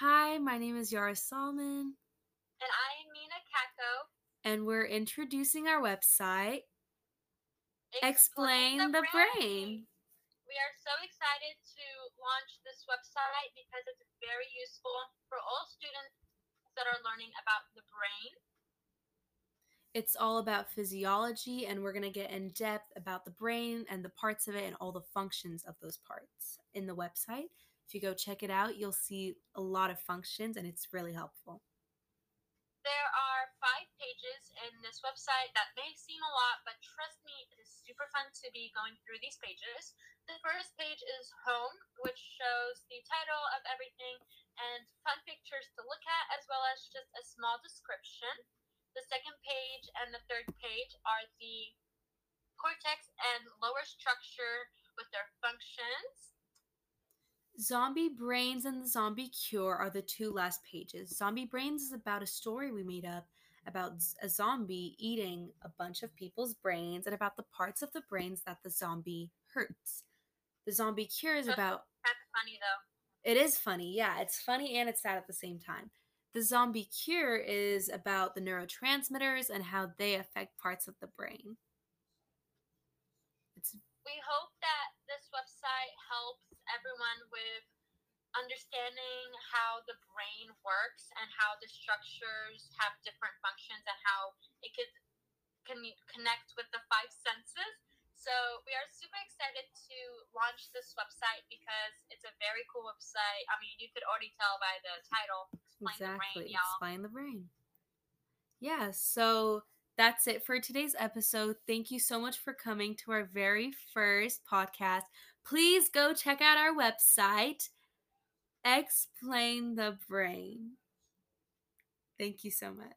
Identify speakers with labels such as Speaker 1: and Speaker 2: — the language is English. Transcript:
Speaker 1: Hi, my name is Yara Salman,
Speaker 2: And I am Mina Kako.
Speaker 1: and we're introducing our website, Explain, the, brain.
Speaker 2: We are so excited to launch this website because it's very useful for all students that are learning about the brain.
Speaker 1: It's all about physiology, and we're going to get in depth about the brain and the parts of it and all the functions of those parts in the website. If you go check it out, you'll see a lot of functions, and it's really helpful.
Speaker 2: There are five pages in this website that may seem a lot, but trust me, it is super fun to be going through these pages. The first page is Home, which shows the title of everything and fun pictures to look at, as well as just a small description. The second page and the third page are the cortex and lower structure with their functions.
Speaker 1: Zombie Brains and the Zombie Cure are the two last pages. Zombie Brains is about a story we made up about a zombie eating a bunch of people's brains and about the parts of the brains that the zombie hurts. The Zombie Cure is about
Speaker 2: of funny though.
Speaker 1: it is funny, yeah, it's funny and it's sad at the same time. The Zombie Cure is about the neurotransmitters and how they affect parts of the brain. It's
Speaker 2: We hope that this website helps with understanding how the brain works and how the structures have different functions and how it could con- connect with the five senses. So we are super excited to launch this website because it's a very cool website. I mean, you could already tell by the title, Explain the Brain,
Speaker 1: exactly
Speaker 2: y'all.
Speaker 1: explain the brain. Yeah, so that's it for today's episode. Thank you so much for coming to our very first podcast. Please go check out our website, Explain the Brain. Thank you so much.